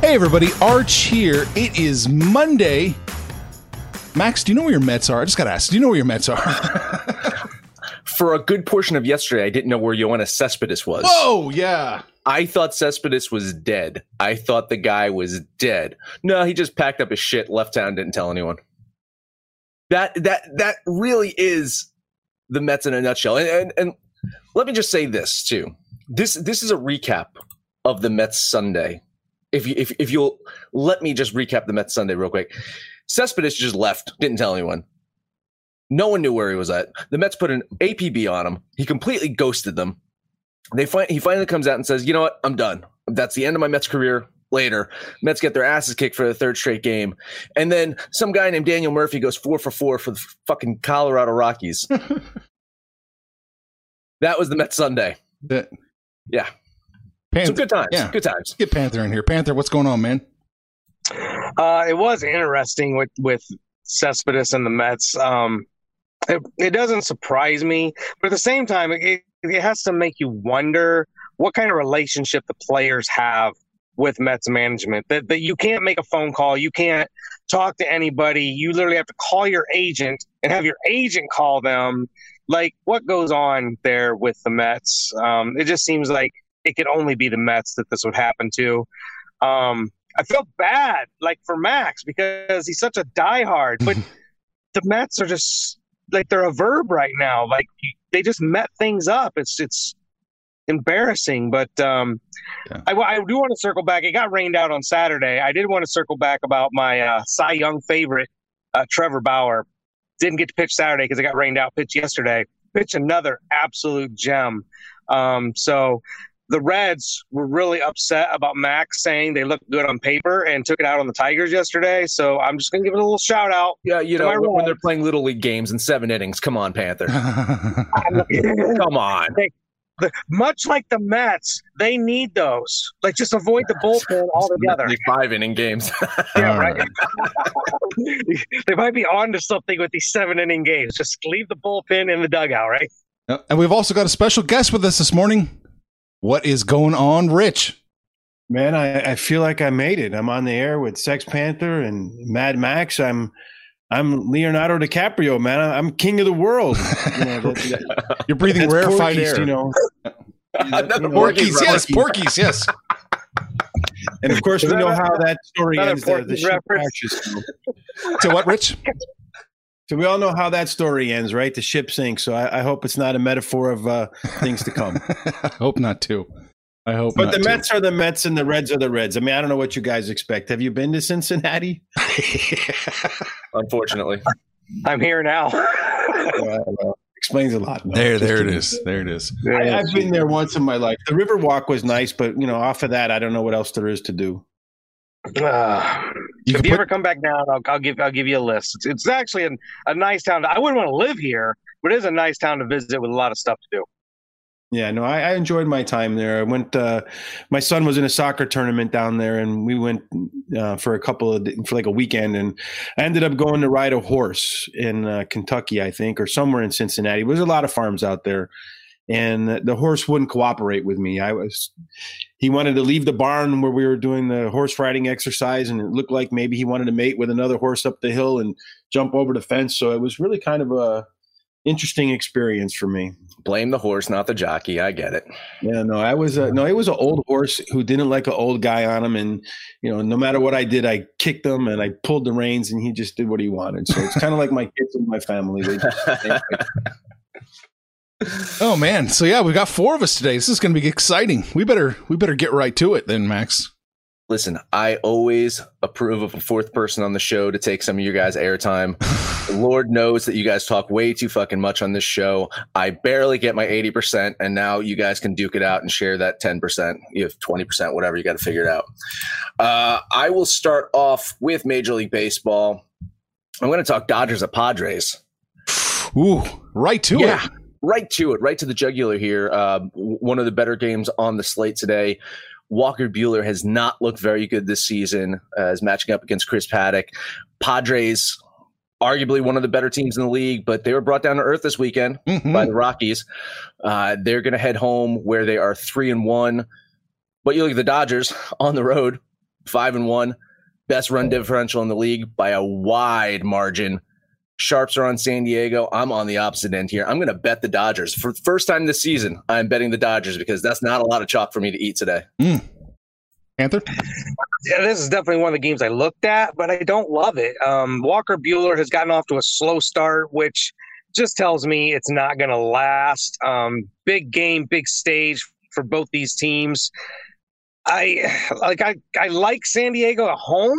Hey everybody, Arch here. It is Monday. Max, do you know where your Mets are? I just got to ask. Do you know where your Mets are? For a good portion of yesterday, I didn't know where Yoenis Cespedes was. Oh, yeah. I thought Cespedes was dead. I thought the guy was dead. No, he just packed up his shit, left town, didn't tell anyone. That that that really is the Mets in a nutshell. And, and, and let me just say this too. This this is a recap of the Mets Sunday. If you if if you'll let me just recap the Mets Sunday real quick. Cespedes just left, didn't tell anyone. No one knew where he was at. The Mets put an APB on him. He completely ghosted them. They find he finally comes out and says, "You know what? I'm done. That's the end of my Mets career." Later, Mets get their asses kicked for the third straight game, and then some guy named Daniel Murphy goes four for four for the fucking Colorado Rockies. that was the Mets Sunday. That, Yeah, Panther, some good times. Yeah. Good times. Get Panther in here. Panther, what's going on, man? Uh, it was interesting with with Cespedes and the Mets. Um, it, it doesn't surprise me, but at the same time, it, it has to make you wonder what kind of relationship the players have with Mets management. That that you can't make a phone call, you can't talk to anybody. You literally have to call your agent and have your agent call them. Like what goes on there with the Mets? Um, it just seems like it could only be the Mets that this would happen to. Um, I felt bad, like for Max, because he's such a diehard. But the Mets are just like they're a verb right now. Like they just met things up. It's it's embarrassing. But um, Yeah. I, I do want to circle back. It got rained out on Saturday. I did want to circle back about my uh, Cy Young favorite, uh, Trevor Bauer. Didn't get to pitch Saturday because it got rained out. Pitch yesterday. Pitch another absolute gem. Um, so the Reds were really upset about Max saying they looked good on paper and took it out on the Tigers yesterday. So I'm just going to give it a little shout out. Yeah, you know when, when they're playing little league games in seven innings. Come on, Panther. Come on. The- much like the Mets, they need those. Like just avoid the bullpen altogether. Five inning games. Yeah, All right. they might be on to something with these seven inning games. Just leave the bullpen in the dugout, right? And we've also got a special guest with us this morning. What is going on, Rich? Man, I, I feel like I made it. I'm on the air with Sex Panther and Mad Max. I'm I'm Leonardo DiCaprio, man. I'm king of the world. You know, that- You're breathing rarefied Porky's, air. You know, Another Porkies, Porky yes, Porky. Porkies, yes. and of course we know how that story ends. The, the Porky's reference. crashes. So what, Rich? So we all know how that story ends, right? The ship sinks. So I, I hope it's not a metaphor of uh, things to come. I hope not too. I hope But not the to. Mets are the Mets and the Reds are the Reds. I mean, I don't know what you guys expect. Have you been to Cincinnati? Unfortunately. I'm here now. Yeah, explains a lot. No, There, just there it kidding. is. There it is. I, I've been there once in my life. The river walk was nice, but you know, off of that, I don't know what else there is to do. Uh, You if you put- ever come back down, I'll, I'll give I'll give you a list. It's, it's actually a, a nice town. I wouldn't want to live here, but it is a nice town to visit with a lot of stuff to do. Yeah, no, I, I enjoyed my time there. I went. Uh, my son was in a soccer tournament down there, and we went uh, for a couple of for like a weekend, and I ended up going to ride a horse in uh, Kentucky, I think, or somewhere in Cincinnati. There's a lot of farms out there, and the horse wouldn't cooperate with me. I was. He wanted to leave the barn where we were doing the horse riding exercise, and it looked like maybe he wanted to mate with another horse up the hill and jump over the fence. So it was really kind of a interesting experience for me. Blame the horse, not the jockey. I get it. Yeah, no, I was a, no, it was an old horse who didn't like an old guy on him, and you know, no matter what I did, I kicked him and I pulled the reins, and he just did what he wanted. So it's kind of like my kids and my family. Oh man. So yeah, we've got four of us today. This is going to be exciting. We better we better get right to it then, Max. Listen, I always approve of a fourth person on the show to take some of you guys' airtime. Lord knows that you guys talk way too fucking much on this show. I barely get my 80%, and now you guys can duke it out and share that 10%. You have 20%, whatever, you got to figure it out. Uh, I will start off with Major League Baseball. I'm going to talk Dodgers at Padres. Ooh, right to Yeah. it. Right to it, right to the jugular here. Uh, one of the better games on the slate today. Walker Buehler has not looked very good this season uh, as matching up against Chris Paddack. Padres, arguably one of the better teams in the league, but they were brought down to earth this weekend Mhm. by the Rockies. Uh, they're going to head home where they are three and one. But you look at the Dodgers on the road, five and one, best run differential in the league by a wide margin. Sharps are on San Diego. I'm on the opposite end here. I'm going to bet the Dodgers for the first time this season. I'm betting the Dodgers because that's not a lot of chalk for me to eat today. Panther. Yeah, this is definitely one of the games I looked at, but I don't love it. Um, Walker Buehler has gotten off to a slow start, which just tells me it's not going to last. Um, big game, big stage for both these teams. I like I, I like San Diego at home,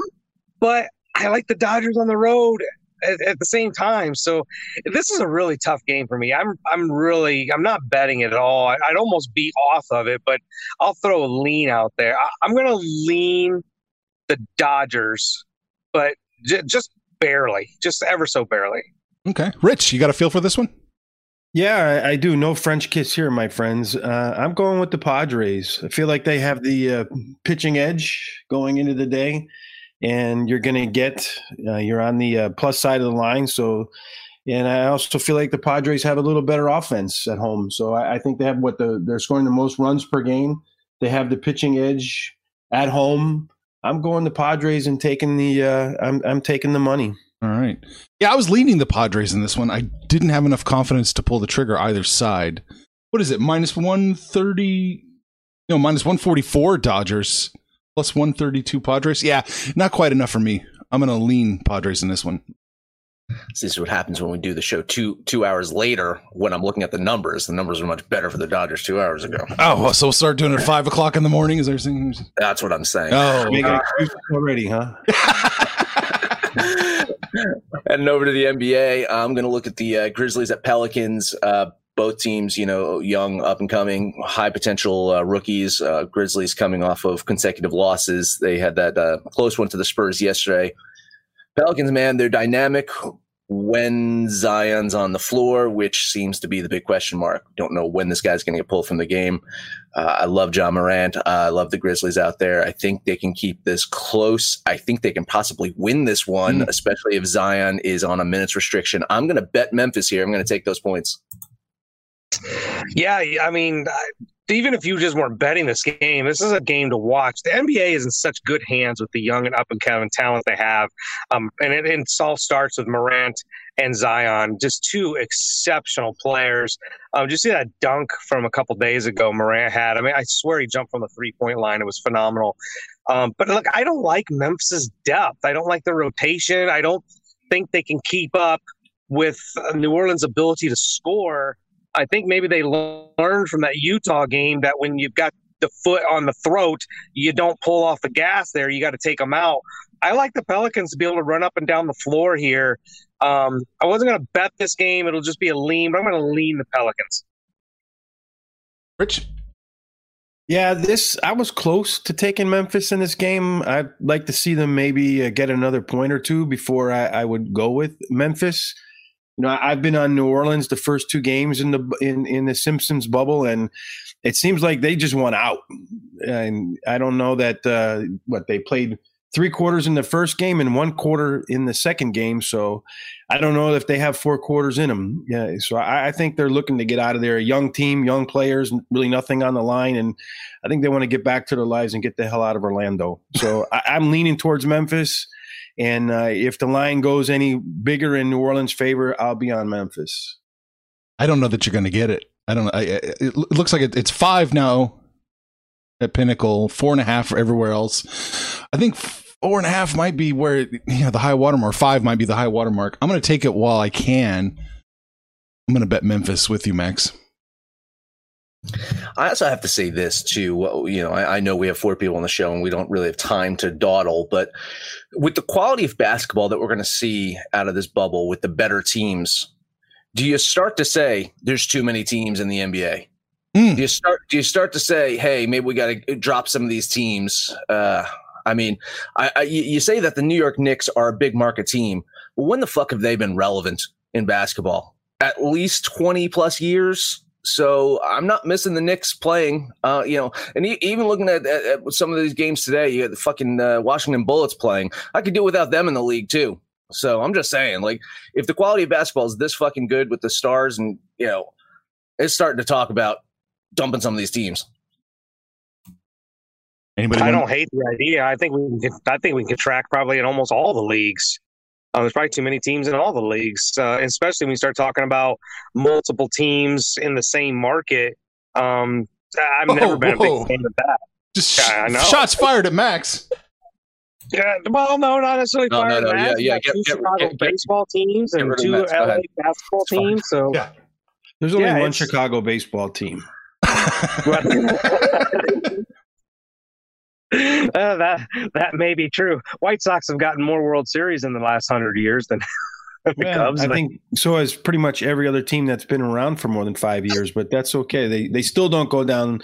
but I like the Dodgers on the road at, at the same time. So this is a really tough game for me. I'm I'm really I'm not betting it at all. I, I'd almost be off of it, but I'll throw a lean out there. I, I'm going to lean the Dodgers, but j- just barely, just ever so barely. Okay, Rich, you got a feel for this one? yeah, I, I do. No French kiss here, my friends. Uh, I'm going with the Padres. I feel like they have the uh, pitching edge going into the day, and you're going to get uh, you're on the uh, plus side of the line. So, and I also feel like the Padres have a little better offense at home. So I, I think they have what the they're scoring the most runs per game. They have the pitching edge at home. I'm going the Padres and taking the uh, I'm I'm taking the money. All right. Yeah, I was leaning the Padres in this one. I didn't have enough confidence to pull the trigger either side. What is it? Minus 130? No, minus 144 Dodgers, plus 132 Padres. Yeah, not quite enough for me. I'm going to lean Padres in this one. This is what happens when we do the show two two hours later. When I'm looking at the numbers, the numbers are much better for the Dodgers two hours ago. Oh, well, so we'll start doing it at 5 o'clock in the morning? Is there something? That's what I'm saying. Oh, Making okay. excuses already, huh? Heading over to the NBA, I'm going to look at the uh, Grizzlies at Pelicans. Uh, both teams, you know, young, up and coming, high potential uh, rookies. Uh, Grizzlies coming off of consecutive losses. They had that uh, close one to the Spurs yesterday. Pelicans, man, they're dynamic when Zion's on the floor, which seems to be the big question mark. Don't know when this guy's going to get pulled from the game. Uh, I love Ja Morant. Uh, I love the Grizzlies out there. I think they can keep this close. I think they can possibly win this one, especially if Zion is on a minutes restriction. I'm going to bet Memphis here. I'm going to take those points. Yeah, I mean, even if you just weren't betting this game, this is a game to watch. The NBA is in such good hands with the young and up and coming talent they have, um, and it, it all starts with Morant and Zion, just two exceptional players. Um, did you see that dunk from a couple days ago? Morant had. I mean, I swear he jumped from the three point line. It was phenomenal. Um, but look, I don't like Memphis's depth. I don't like the rotation. I don't think they can keep up with uh, New Orleans' ability to score. I think maybe they learned from that Utah game that when you've got the foot on the throat, you don't pull off the gas there. You got to take them out. I like the Pelicans to be able to run up and down the floor here. Um, I wasn't going to bet this game; it'll just be a lean, but I'm going to lean the Pelicans. Rich, Yeah, this I was close to taking Memphis in this game. I'd like to see them maybe uh, get another point or two before I, I would go with Memphis. You know, I've been on New Orleans the first two games in the in in the Simpsons bubble, and it seems like they just won out. And I don't know that uh, what they played three quarters in the first game and one quarter in the second game. So I don't know if they have four quarters in them. Yeah, so I, I think they're looking to get out of there. A young team, young players, really nothing on the line, and I think they want to get back to their lives and get the hell out of Orlando. So I, I'm leaning towards Memphis, and uh, if the line goes any bigger in New Orleans' favor, I'll be on Memphis. I don't know that you're going to get it. I don't know. I, I- it looks like it, it's five now at Pinnacle, four and a half for everywhere else. I think four and a half might be where you know the high watermark. Five might be the high watermark. I'm going to take it while I can. I'm going to bet Memphis with you, Max. I also have to say this too. You know, I, I know we have four people on the show and we don't really have time to dawdle, but with the quality of basketball that we're going to see out of this bubble with the better teams, do you start to say there's too many teams in the NBA? Mm. Do you start? Do you start to say, hey, maybe we got to drop some of these teams? Uh, I mean, I, I, you say that the New York Knicks are a big market team. Well, when the fuck have they been relevant in basketball? At least twenty plus years. So I'm not missing the Knicks playing. Uh, you know, and e- even looking at, at, at some of these games today, you got the fucking uh, Washington Bullets playing. I could do without them in the league too. So I'm just saying, like, if the quality of basketball is this fucking good with the stars, and you know, it's starting to talk about dumping some of these teams. Anybody? I want- don't hate the idea. I think we can. I think we can track probably in almost all the leagues. Uh, there's probably too many teams in all the leagues, uh, especially when you start talking about multiple teams in the same market. Um, I've never Whoa, been a big fan of that. Just Yeah, I know. shots fired at Max. Yeah, well, no, not necessarily. No, no, fire no, that. yeah, yeah, get- two get- Chicago get- get- baseball teams and two LA basketball It's fine. teams. So Yeah. There's only Yeah, one Chicago baseball team. Uh, that that may be true. White Sox have gotten more World Series in the last hundred years than the Yeah, Cubs. I but- think so has pretty much every other team that's been around for more than five years, but that's okay. They they still don't go down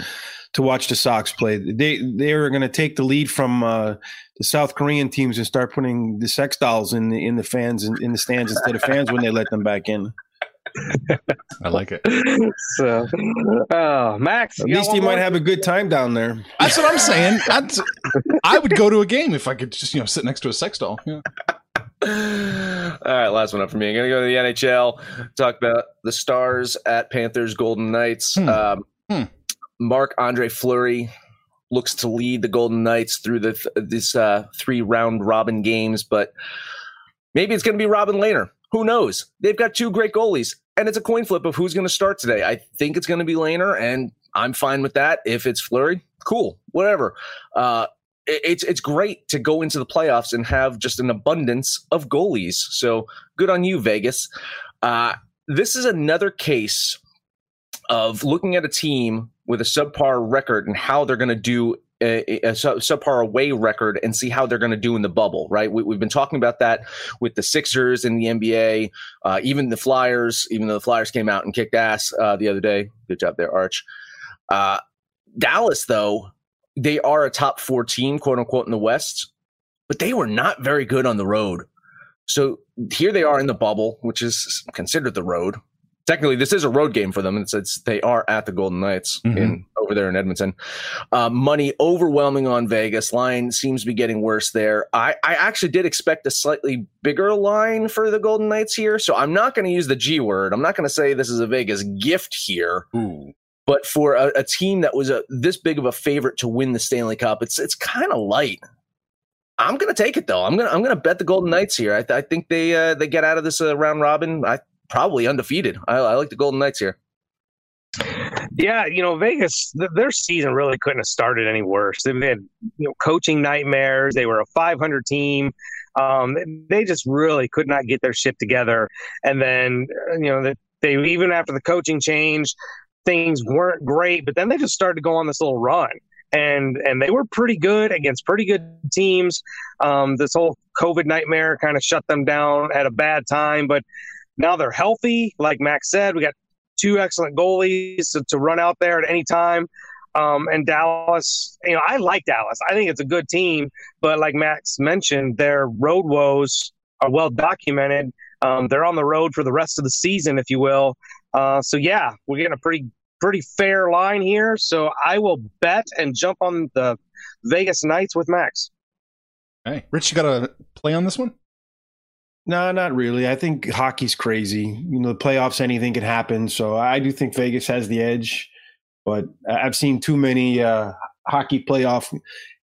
to watch the Sox play. They they are going to take the lead from uh, the South Korean teams and start putting the sex dolls in the in the fans in, in the stands instead of fans when they let them back in. I like it. so, oh, Max, At least one you might have a good time down there. That's what I'm saying. That's, I would go to a game if I could just you know sit next to a sex doll. Yeah. All right, last one up for me. I'm gonna go to the NHL. Talk about the Stars at Panthers Golden Knights. Hmm. Um, Hmm. Marc-Andre Fleury looks to lead the Golden Knights through the th- this uh, three round robin games, but maybe it's going to be Robin Lehner. Who knows? They've got two great goalies, and it's a coin flip of who's going to start today. I think it's going to be Lehner, and I'm fine with that. If it's Fleury, cool, whatever. Uh, it- it's it's great to go into the playoffs and have just an abundance of goalies. So good on you, Vegas. Uh, this is another case of looking at a team with a subpar record and how they're going to do a, a subpar away record and see how they're going to do in the bubble, right? We, we've been talking about that with the Sixers in the NBA, uh, even the Flyers, even though the Flyers came out and kicked ass uh, the other day. Good job there, Arch. Uh, Dallas, though, they are a top four team, quote unquote, in the West, but they were not very good on the road. So here they are in the bubble, which is considered the road. Technically, this is a road game for them. It's, it's they are at the Golden Knights in over there in Edmonton. Uh, money overwhelming on Vegas. Line seems to be getting worse there. I, I actually did expect a slightly bigger line for the Golden Knights here, so I'm not going to use the G word. I'm not going to say this is a Vegas gift here. Ooh. But for a, a team that was a, this big of a favorite to win the Stanley Cup, it's it's kind of light. I'm gonna take it though. I'm gonna I'm gonna bet the Golden Knights here. I, th- I think they uh, they get out of this uh, round robin. I probably undefeated. I, I like the Golden Knights here. Yeah, you know, Vegas, th- their season really couldn't have started any worse. They've had, you know, coaching nightmares. They were a 500 team. Um, they just really could not get their shit together. And then, uh, you know, they, they even after the coaching change, things weren't great, but then they just started to go on this little run. And and they were pretty good against pretty good teams. Um, this whole COVID nightmare kind of shut them down at a bad time, but now they're healthy. Like Max said, we got two excellent goalies to, to run out there at any time. Um, and Dallas, you know, I like Dallas. I think it's a good team, but like Max mentioned, their road woes are well documented. Um, they're on the road for the rest of the season, if you will. Uh, so yeah, we're getting a pretty pretty fair line here. So I will bet and jump on the Vegas Knights with Max. Hey, Rich, you got a play on this one? No, not really. I think hockey's crazy. You know, the playoffs, anything can happen. So I do think Vegas has the edge. But I've seen too many uh, hockey playoff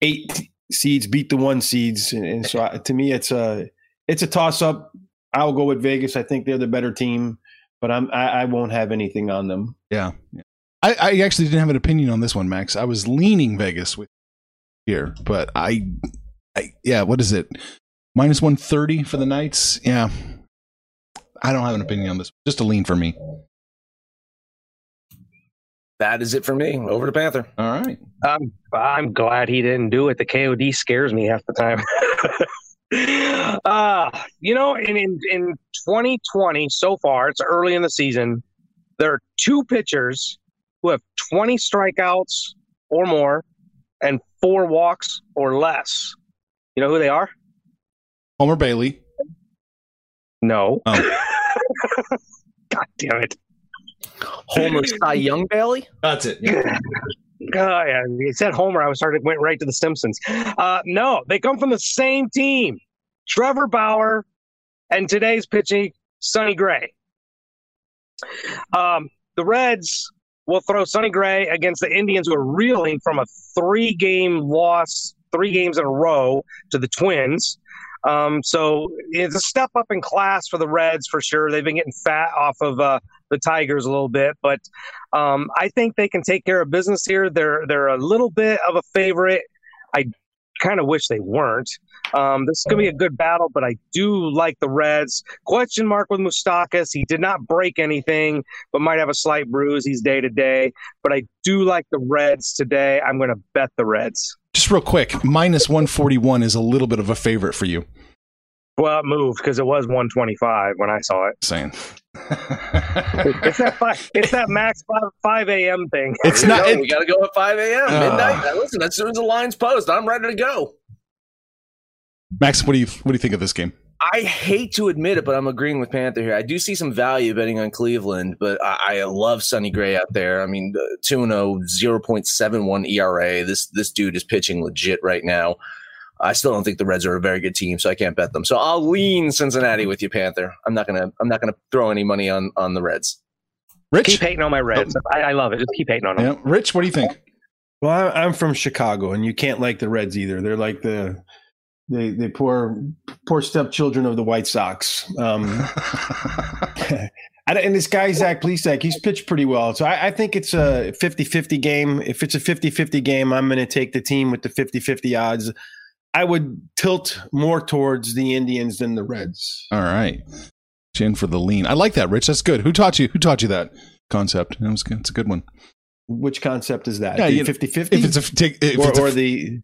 eight seeds beat the one seeds, and, so I, to me, it's a it's a toss up. I'll go with Vegas. I think they're the better team, but I'm I, I won't have anything on them. Yeah. yeah. I, I actually didn't have an opinion on this one, Max. I was leaning Vegas with here, but I, I yeah, what is it? Minus one thirty for the Knights. Yeah, I don't have an opinion on this. Just a lean for me. That is it for me. Over to Panther. All right. I'm I'm glad he didn't do it. The KOD scares me half the time. uh, you know, in, in in 2020 so far, it's early in the season. There are two pitchers who have 20 strikeouts or more and four walks or less. You know who they are? Homer Bailey. No. Oh. God damn it. Homer Cy Young Bailey. That's it. Uh, yeah, he said Homer. I was started went right to the Simpsons. Uh, no, they come from the same team. Trevor Bauer and today's pitching Sonny Gray. Um, the Reds will throw Sonny Gray against the Indians, who are reeling from a three-game loss, three games in a row to the Twins. Um, so it's a step up in class for the Reds for sure. They've been getting fat off of uh, the Tigers a little bit, but um, I think they can take care of business here. They're they're a little bit of a favorite. I kind of wish they weren't. Um, this is going to be a good battle, but I do like the Reds. Question mark with Moustakas. He did not break anything, but might have a slight bruise. He's day to day, but I do like the Reds today. I'm going to bet the Reds. Just real quick, minus 141 is a little bit of a favorite for you. Well, it moved because it was 125 when I saw it. Same. It's that five, it's that max five, 5 a.m. thing. It's you not. go. it- we got to go at 5 a.m. Uh. midnight. Now, listen, as soon as the lines post, I'm ready to go. Max, what do you what do you think of this game? I hate to admit it, but I'm agreeing with Panther here. I do see some value betting on Cleveland, but I, I love Sonny Gray out there. I mean, 2 0, 0.71 ERA. This, this dude is pitching legit right now. I still don't think the Reds are a very good team, so I can't bet them. So I'll lean Cincinnati with you, Panther. I'm not gonna I'm not gonna throw any money on on the Reds. Rich? Keep hating on my Reds. I, I love it. Just keep hating on them. Yeah. Rich, what do you think? Well, I- I'm from Chicago, and you can't like the Reds either. They're like the the the poor poor stepchildren of the White Sox. Um, I- and this guy Zach Plesac, he's pitched pretty well. So I, I think it's a 50-50 game. If it's a 50-50 game, I'm going to take the team with the 50-50 odds. I would tilt more towards the Indians than the Reds. All right. Chin for the lean. I like that, Rich. That's good. Who taught you? Who taught you that concept? That was good. It's a good one. Which concept is that? Yeah, the 50-50? If it's a take, if or, it's or a the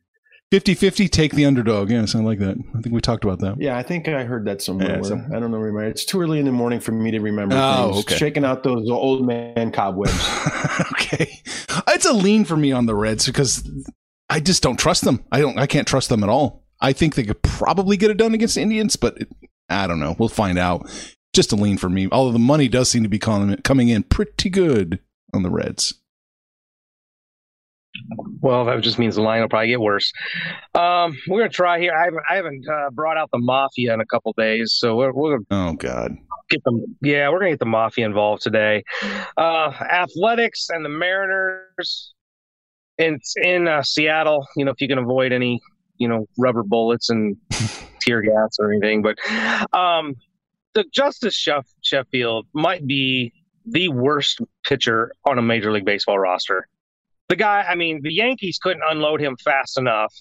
50-50, take the underdog. Yes, I like that. I think we talked about that. Yeah, I think I heard that somewhere. Yeah, I don't know. Remember, it's too early in the morning for me to remember. Oh, things. okay. Shaking out those old man cobwebs. okay. It's a lean for me on the Reds because I just don't trust them. I don't I can't trust them at all. I think they could probably get it done against the Indians, but it, I don't know. We'll find out. Just a lean for me. Although the money does seem to be coming coming in pretty good on the Reds. Well, that just means the line will probably get worse. Um, we're gonna try here. I haven't, I haven't uh, brought out the mafia in a couple days, so we're, we're gonna Oh God. get them. Yeah, we're gonna get the mafia involved today. Uh, athletics and the Mariners. In in uh, Seattle. You know, if you can avoid any, you know, rubber bullets and tear gas or anything, but um, the Justice Sheff- Sheffield might be the worst pitcher on a Major League Baseball roster. The guy, I mean, the Yankees couldn't unload him fast enough,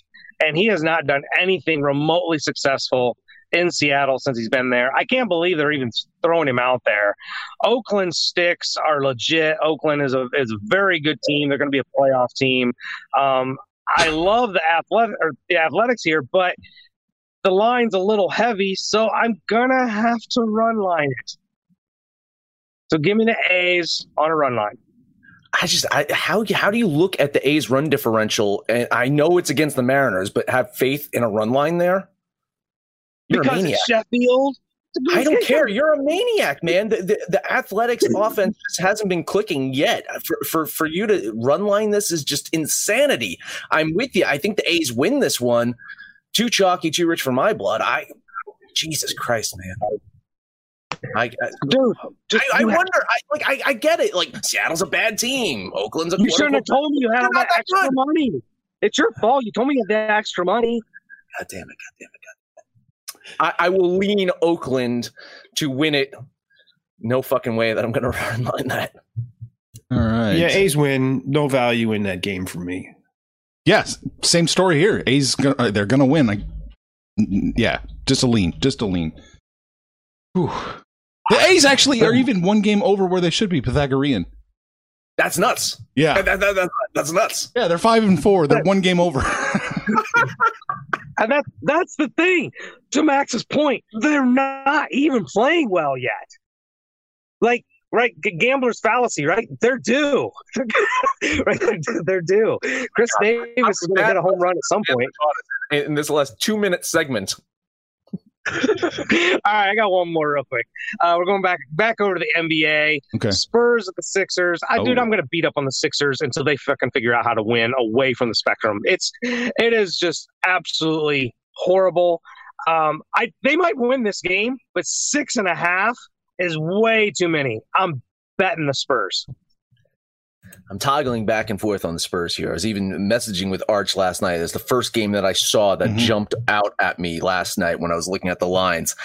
and he has not done anything remotely successful in Seattle since he's been there. I can't believe they're even throwing him out there. Oakland sticks are legit. Oakland is a is a very good team. They're going to be a playoff team. Um, I love the athletic or the athletics here, but the line's a little heavy, so I'm gonna have to run line it. So give me the A's on a run line. I just I, how how do you look at the A's run differential? And I know it's against the Mariners, but have faith in a run line there. You're because it's Sheffield. I don't care. You're a maniac, man. The, the, the athletics offense just hasn't been clicking yet. For, for for you to run line this is just insanity. I'm with you. I think the A's win this one. Too chalky, too rich for my blood. I, Jesus Christ, man. I, I dude, I, I wonder. I like. I, I get it. Like Seattle's a bad team. Oakland's a. You shouldn't have told me you had that extra good. money. It's your fault. You told me you had that extra money. God damn it! God damn it! I, I will lean Oakland to win it. No fucking way that I'm going to run line that. All right. Yeah, A's win. No value in that game for me. Yes, same story here. A's gonna, uh, they're going to win. Like, yeah, just a lean, just a lean. Whew. The A's actually are even one game over where they should be. Pythagorean. That's nuts. Yeah, that, that, that, that's nuts. Yeah, they're five and four. They're one game over. And that that's the thing. To Max's point, they're not even playing well yet. Like right, gambler's fallacy, right? They're due. right, they're due. Khris Davis is going to hit a home run at some point. In this last two minute segment, all right, I got one more real quick. Uh, we're going back back over to the NBA. Okay. Spurs at the Sixers. I oh. dude, I'm gonna beat up on the Sixers until they fucking figure out how to win away from the spectrum. It's it is just absolutely horrible. Um, I they might win this game, but six and a half is way too many. I'm betting the Spurs. I'm toggling back and forth on the Spurs here. I was even messaging with Arch last night. It's the first game that I saw that mm-hmm. jumped out at me last night when I was looking at the lines.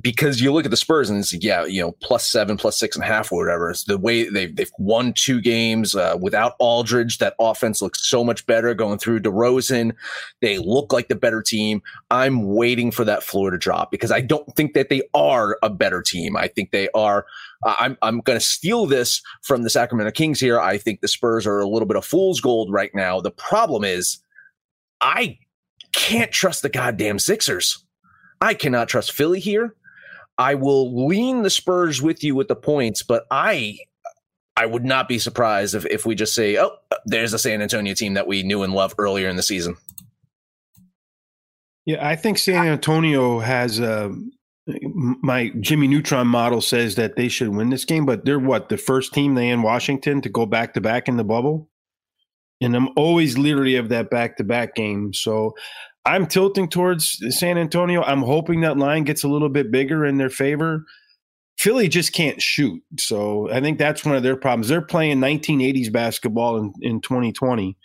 Because you look at the Spurs and it's, yeah, you know, plus seven, plus six and a half or whatever. It's the way they've, they've won two games uh, without Aldridge. That offense looks so much better going through DeRozan. They look like the better team. I'm waiting for that floor to drop because I don't think that they are a better team. I think they are I'm I'm going to steal this from the Sacramento Kings here. I think the Spurs are a little bit of fool's gold right now. The problem is, I can't trust the goddamn Sixers. I cannot trust Philly here. I will lean the Spurs with you with the points, but I I would not be surprised if, if we just say, oh, there's a San Antonio team that we knew and loved earlier in the season. Yeah, I think San Antonio has a my Jimmy Neutron model says that they should win this game, but they're what the first team they in Washington to go back to back in the bubble, and I'm always leery of that back to back game. So I'm tilting towards San Antonio. I'm hoping that line gets a little bit bigger in their favor. Philly just can't shoot, so I think that's one of their problems. They're playing 1980s basketball in, in 2020.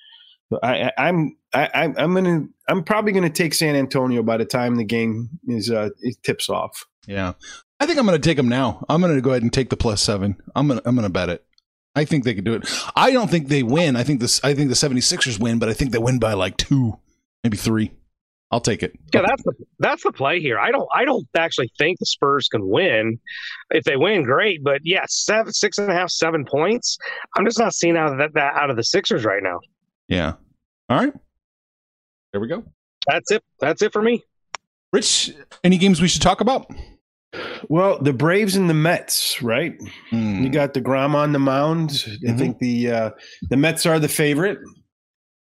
I, I'm I, I'm gonna I'm probably gonna take San Antonio by the time the game is uh, it tips off. Yeah, I think I'm gonna take them now. I'm gonna go ahead and take the plus seven. I'm gonna I'm gonna bet it. I think they could do it. I don't think they win. I think this I think the 76ers win, but I think they win by like two, maybe three. I'll take it. Yeah, that's the that's the play here. I don't I don't actually think the Spurs can win. If they win, great. But yeah, seven, six and a half, seven points. I'm just not seeing out of that, that out of the Sixers right now. Yeah. All right. There we go. That's it. That's it for me. Rich, any games we should talk about? Well, the Braves and the Mets, right? Mm. You got deGrom on the mound. Mm-hmm. I think the uh, the Mets are the favorite,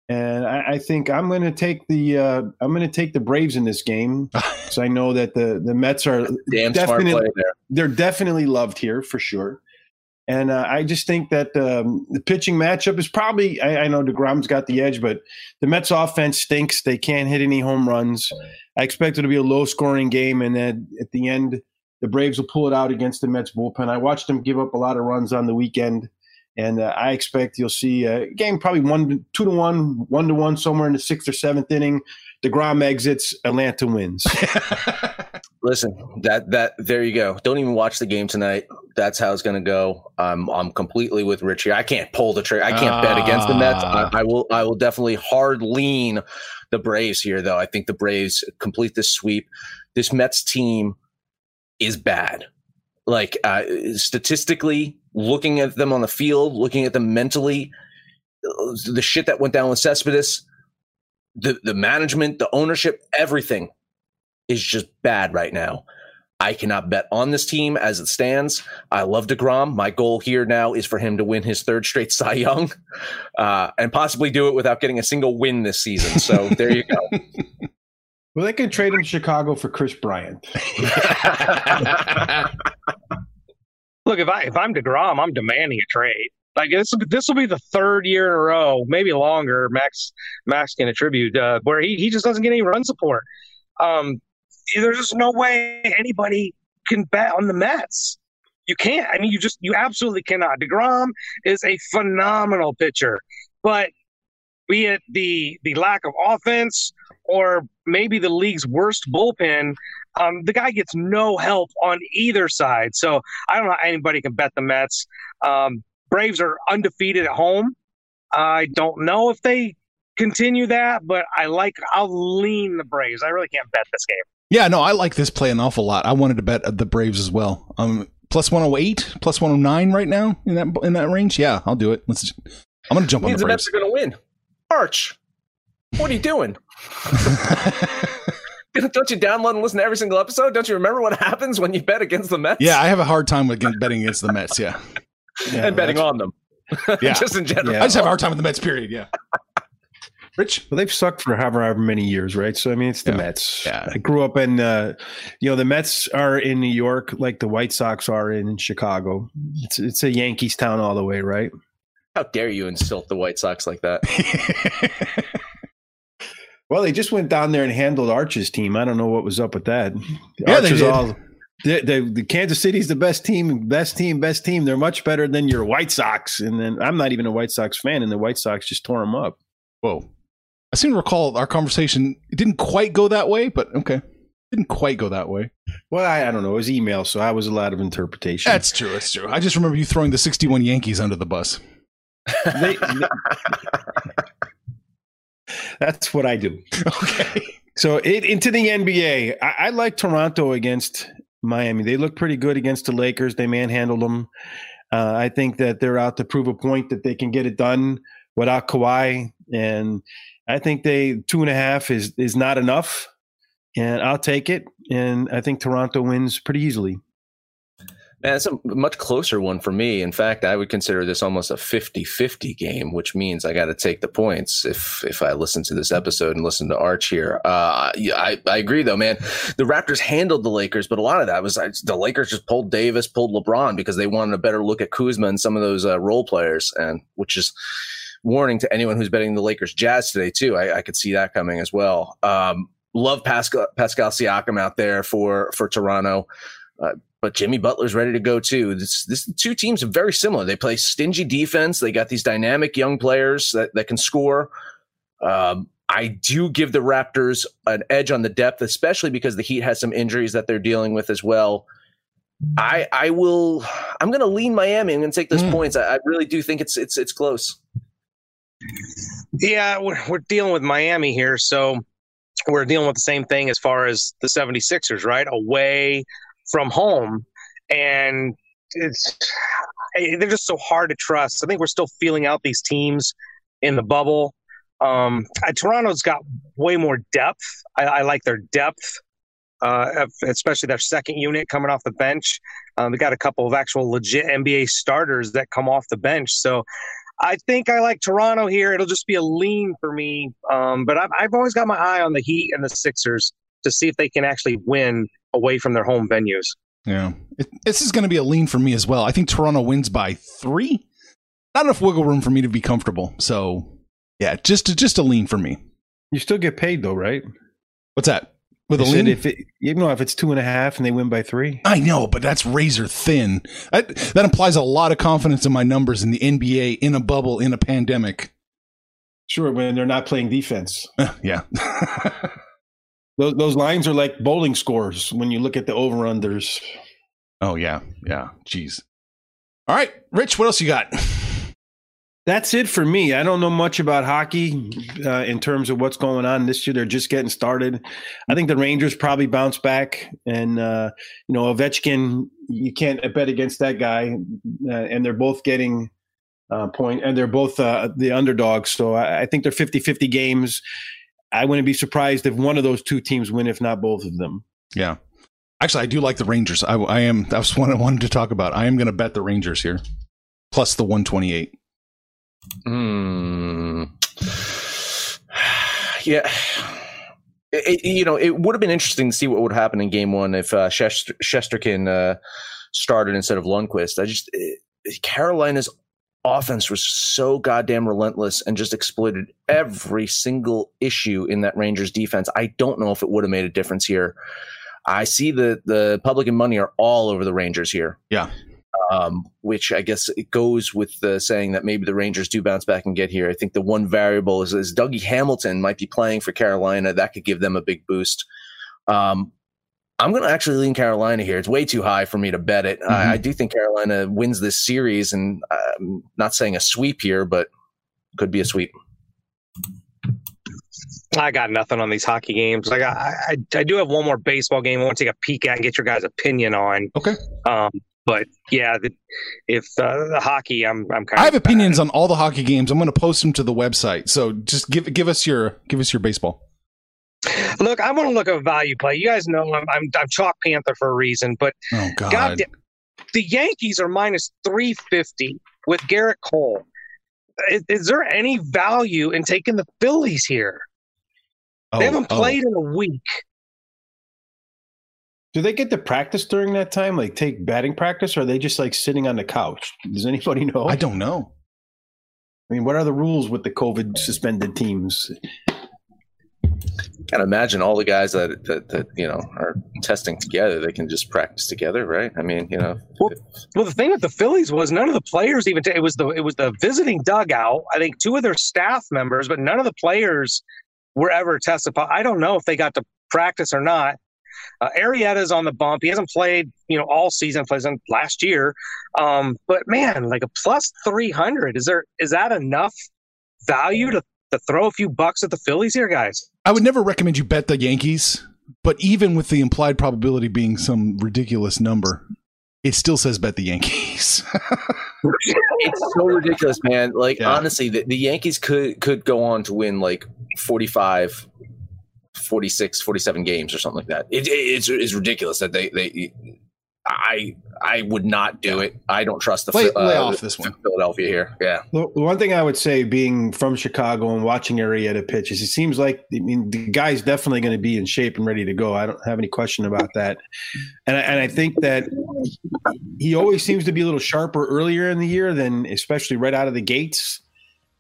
and I, I think I'm going to take the uh, I'm going to take the Braves in this game because I know that the the Mets are Damn definitely they're definitely loved here for sure. And uh, I just think that um, the pitching matchup is probably, I, I know DeGrom's got the edge, but the Mets offense stinks. They can't hit any home runs. I expect it to be a low scoring game. And then at the end, the Braves will pull it out against the Mets bullpen. I watched them give up a lot of runs on the weekend. And uh, I expect you'll see a game probably one, two to one, one to one, somewhere in the sixth or seventh inning. DeGrom exits, Atlanta wins. Listen, that that there you go. Don't even watch the game tonight. That's how it's going to go. I'm I'm completely with Richie. I can't pull the trigger. I can't uh, bet against the Mets. I, I, will I will definitely hard lean the Braves here, though. I think the Braves complete this sweep. this Mets team is bad. Like uh, statistically, looking at them on the field, looking at them mentally, the shit that went down with Cespedes, the the management, the ownership, everything is just bad right now. I cannot bet on this team as it stands. I love DeGrom. My goal here now is for him to win his third straight Cy Young uh, and possibly do it without getting a single win this season. So there you go. Well, they can trade him to Chicago for Kris Bryant. Look, if I if I'm Degrom, I'm demanding a trade. Like this, this will be the third year in a row, maybe longer. Max Max can attribute uh, where he, he just doesn't get any run support. Um, there's just no way anybody can bet on the Mets. You can't. I mean, you just you absolutely cannot. Degrom is a phenomenal pitcher, but be it the the lack of offense or maybe the league's worst bullpen, um, the guy gets no help on either side. So I don't know how anybody can bet the Mets. Um, Braves are undefeated at home. I don't know if they continue that, but I like. I'll lean the Braves. I really can't bet this game. Yeah, no, I like this play an awful lot. I wanted to bet the Braves as well. Um, plus one hundred eight, plus one hundred nine right now in that in that range. Yeah, I'll do it. Let's. I'm going to jump on the, the Braves. Mets are going to win. Arch, what are you doing? Don't you download and listen to every single episode? Don't you remember what happens when you bet against the Mets? Yeah, I have a hard time with betting against the Mets. Yeah, Yeah, and betting on them. Yeah. just in general. Yeah. I just have a hard time with the Mets. Period. Yeah. Rich. Well, they've sucked for however, however many years, right? So I mean, it's the Yeah. Mets. Yeah. I grew up in, uh, you know, the Mets are in New York like the White Sox are in Chicago. It's it's a Yankees town all the way, right? How dare you insult the White Sox like that? Well, they just went down there and handled Arch's team. I don't know what was up with that. Yeah, they Arch is did. all. The, the, the Kansas City's the best team, best team, best team. They're much better than your White Sox. And then I'm not even a White Sox fan, and the White Sox just tore them up. Whoa. I seem to recall our conversation. It didn't quite go that way, but okay. Didn't quite go that way. Well, I, I don't know. It was email, so I was a lot of interpretation. That's true. That's true. I just remember you throwing the 61 Yankees under the bus. They- that's what I do. Okay. So it, into the NBA, I, I like Toronto against Miami. They look pretty good against the Lakers. They manhandled them. Uh, I think that they're out to prove a point that they can get it done without Kawhi, and I think they two and a half is is not enough, and I'll take it. And I think Toronto wins pretty easily. It's a much closer one for me. In fact, I would consider this almost a 50-50 game, which means I got to take the points if if I listen to this episode and listen to Arch here. Uh, I, I agree, though, man. The Raptors handled the Lakers, but a lot of that was the Lakers just pulled Davis, pulled LeBron because they wanted a better look at Kuzma and some of those uh, role players, and which is warning to anyone who's betting the Lakers Jazz today, too. I, I could see that coming as well. Um, love Pascal, Pascal Siakam out there for, for Toronto. Uh, but Jimmy Butler's ready to go too. This, this two teams are very similar. They play stingy defense. They got these dynamic young players that, that can score. Um, I do give the Raptors an edge on the depth, especially because the Heat has some injuries that they're dealing with as well. I I will. I'm going to lean Miami. I'm going to take those Mm. points. I, I really do think it's it's it's close. Yeah, we're, we're dealing with Miami here. So we're dealing with the same thing as far as the 76ers, right? Away from home. And it's they're just so hard to trust. I think we're still feeling out these teams in the bubble. Um, uh, Toronto's got way more depth. I, I like their depth, uh, especially their second unit coming off the bench. Um, they got a couple of actual legit NBA starters that come off the bench. So I think I like Toronto here. It'll just be a lean for me. Um, but I've, I've always got my eye on the Heat and the Sixers to see if they can actually win away from their home venues. Yeah. It, this is going to be a lean for me as well. I think Toronto wins by three. Not enough wiggle room for me to be comfortable. So, yeah, just just a lean for me. You still get paid though, right? What's that? With a lean? if it, you know, if it's two and a half and they win by three, I know, but that's razor thin. That, that implies a lot of confidence in my numbers in the NBA, in a bubble, in a pandemic. sure. When they're not playing defense, yeah. those those lines are like bowling scores when you look at the over unders. oh, yeah. Yeah. Jeez. All right. Rich, what else you got? That's it for me. I don't know much about hockey uh, in terms of what's going on this year. They're just getting started. I think the Rangers probably bounce back, and uh, you know Ovechkin. You can't bet against that guy, uh, and they're both getting uh, point, and they're both uh, the underdogs. So I, I think they're 50-50 games. I wouldn't be surprised if one of those two teams win, if not both of them. Yeah. Actually, I do like the Rangers. I, I am. That's what I wanted to talk about. I am going to bet the Rangers here, plus the one twenty eight. Hmm. Yeah. It, it- you know, it would have been interesting to see what would happen in game one if uh, Shester, Shesterkin uh, started instead of Lundqvist. I just, it, Carolina's offense was so goddamn relentless and just exploited every single issue in that Rangers defense. I don't know if it would have made a difference here. I see the the public and money are all over the Rangers here. Yeah. Um, which I guess it goes with the saying that maybe the Rangers do bounce back and get here. I think the one variable is, is Dougie Hamilton might be playing for Carolina. That could give them a big boost. Um, I'm going to actually lean Carolina here. It's way too high for me to bet it. I, I do think Carolina wins this series, and I'm not saying a sweep here, but could be a sweep. I got nothing on these hockey games. Like I, I, I do have one more baseball game. I want to take a peek at and get your guys' opinion on. Okay. Um, but yeah, the, if uh, the hockey, I'm, I'm kind of I of. have opinions on all the hockey games. I'm going to post them to the website. So just give give us your give us your baseball. Look, I want to look at a value play. You guys know I'm, I'm, I'm chalk Panther for a reason, but Oh God. God, damn, the Yankees are minus 350 with Gerrit Cole. Is, is there any value in taking the Phillies here? oh, they haven't oh. played in a week. Do they get to practice during that time? Like take batting practice, or are they just like sitting on the couch? Does anybody know? I don't know. I mean, what are the rules with the COVID suspended teams? Can't imagine all the guys that, that that you know are testing together. They can just practice together, right? I mean, you know, Well, the thing with the Phillies was none of the players even. it was the it was the visiting dugout. I think two of their staff members, but none of the players were ever tested. I don't know if they got to practice or not. Uh, Arrieta's on the bump. He hasn't played, you know, all season. Plays in last year, um, but man, like a plus three hundred. Is there is that enough value to to throw a few bucks at the Phillies here, guys? I would never recommend you bet the Yankees, but even with the implied probability being some ridiculous number, it still says bet the Yankees. it's so ridiculous, man. Like Yeah. honestly, the, the Yankees could could go on to win like 45, 46, 47 games or something like that. It, it- it's it's ridiculous that they they. I I would not do it. I don't trust the Lay- Phil- lay uh, off this one. Philadelphia here. Yeah, The the one thing I would say, being from Chicago and watching Arrieta pitch, is it seems like I mean the guy's definitely going to be in shape and ready to go. I don't have any question about that. And I, and I think that he always seems to be a little sharper earlier in the year than, especially right out of the gates.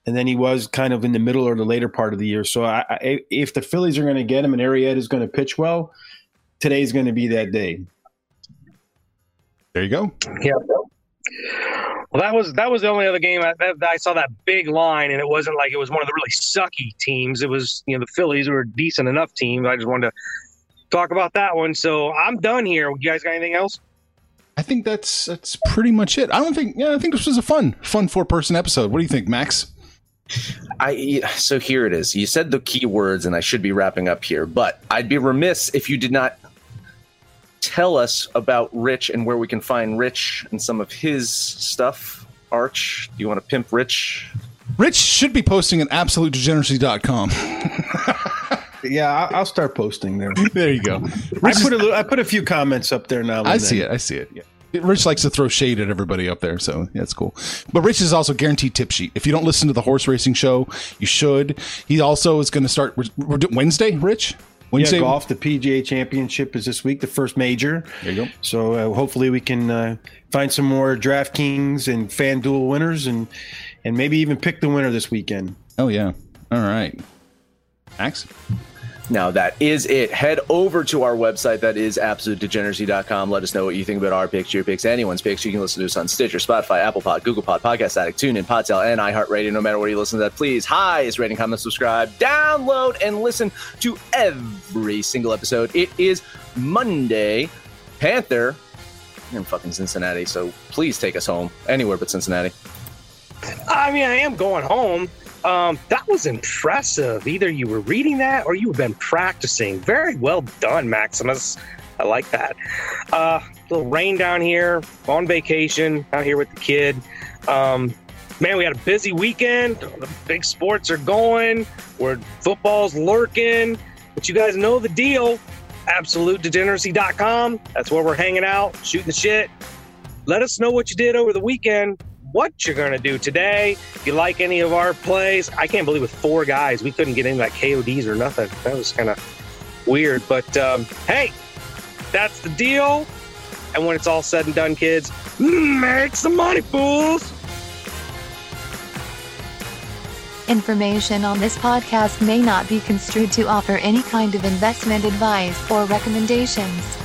And then he was kind of in the middle or the later part of the year. So I, I, if the Phillies are going to get him and Arrieta is going to pitch well, today's going to be that day. There you go. Yeah. Well, that was that was the only other game I, that, I saw that big line, and it wasn't like it was one of the really sucky teams. It was you know the Phillies were a decent enough team. I just wanted to talk about that one. So I'm done here. You guys got anything else? I think that's that's pretty much it. I don't think. Yeah, I think this was a fun, fun four person episode. What do you think, Max? I so here it is. You said the key words, and I should be wrapping up here, but I'd be remiss if you did not tell us about Rich and where we can find Rich and some of his stuff. Arch, do you want to pimp Rich? Rich should be posting at absolutedegeneracy.com. Yeah, I- I'll start posting there. there you go. I put a little, I put a few comments up there now. and I then. see it. I see it. Yeah. Rich likes to throw shade at everybody up there, so that's cool. But Rich is also guaranteed tip sheet. If you don't listen to the horse racing show, you should. He also is going to start we're, we're Wednesday. Rich, Wednesday Yeah, golf. The PGA Championship is this week, the first major. There you go. So uh, hopefully we can uh, find some more DraftKings and FanDuel winners, and and maybe even pick the winner this weekend. Oh yeah. All right. Max. Now that is it. Head over to our website. That is absolutedegeneracy.com. Let us know what you think about our picks, your picks, anyone's picks. You can listen to us on Stitcher, Spotify, Apple Pod, Google Pod, Podcast Addict, TuneIn, Podtail, and iHeartRadio. No matter where you listen to that, please highest rating, comment, subscribe, download, and listen to every single episode. It is Monday. Panther. In fucking Cincinnati, so please take us home. Anywhere but Cincinnati. I mean, I am going home. Um, that was impressive. Either you were reading that or you've been practicing. Very well done, Maximus. I like that. Uh, little rain down here, on vacation, out here with the kid. Um, man, we had a busy weekend. The big sports are going. Where football's lurking. But you guys know the deal. AbsoluteDegeneracy.com. That's where we're hanging out, shooting the shit. Let us know what you did over the weekend, what you're going to do today. If you like any of our plays, I can't believe with four guys, we couldn't get any like KODs or nothing. That was kind of weird. But um, hey, that's the deal. And when it's all said and done, kids, make some money, fools. Information on this podcast may not be construed to offer any kind of investment advice or recommendations.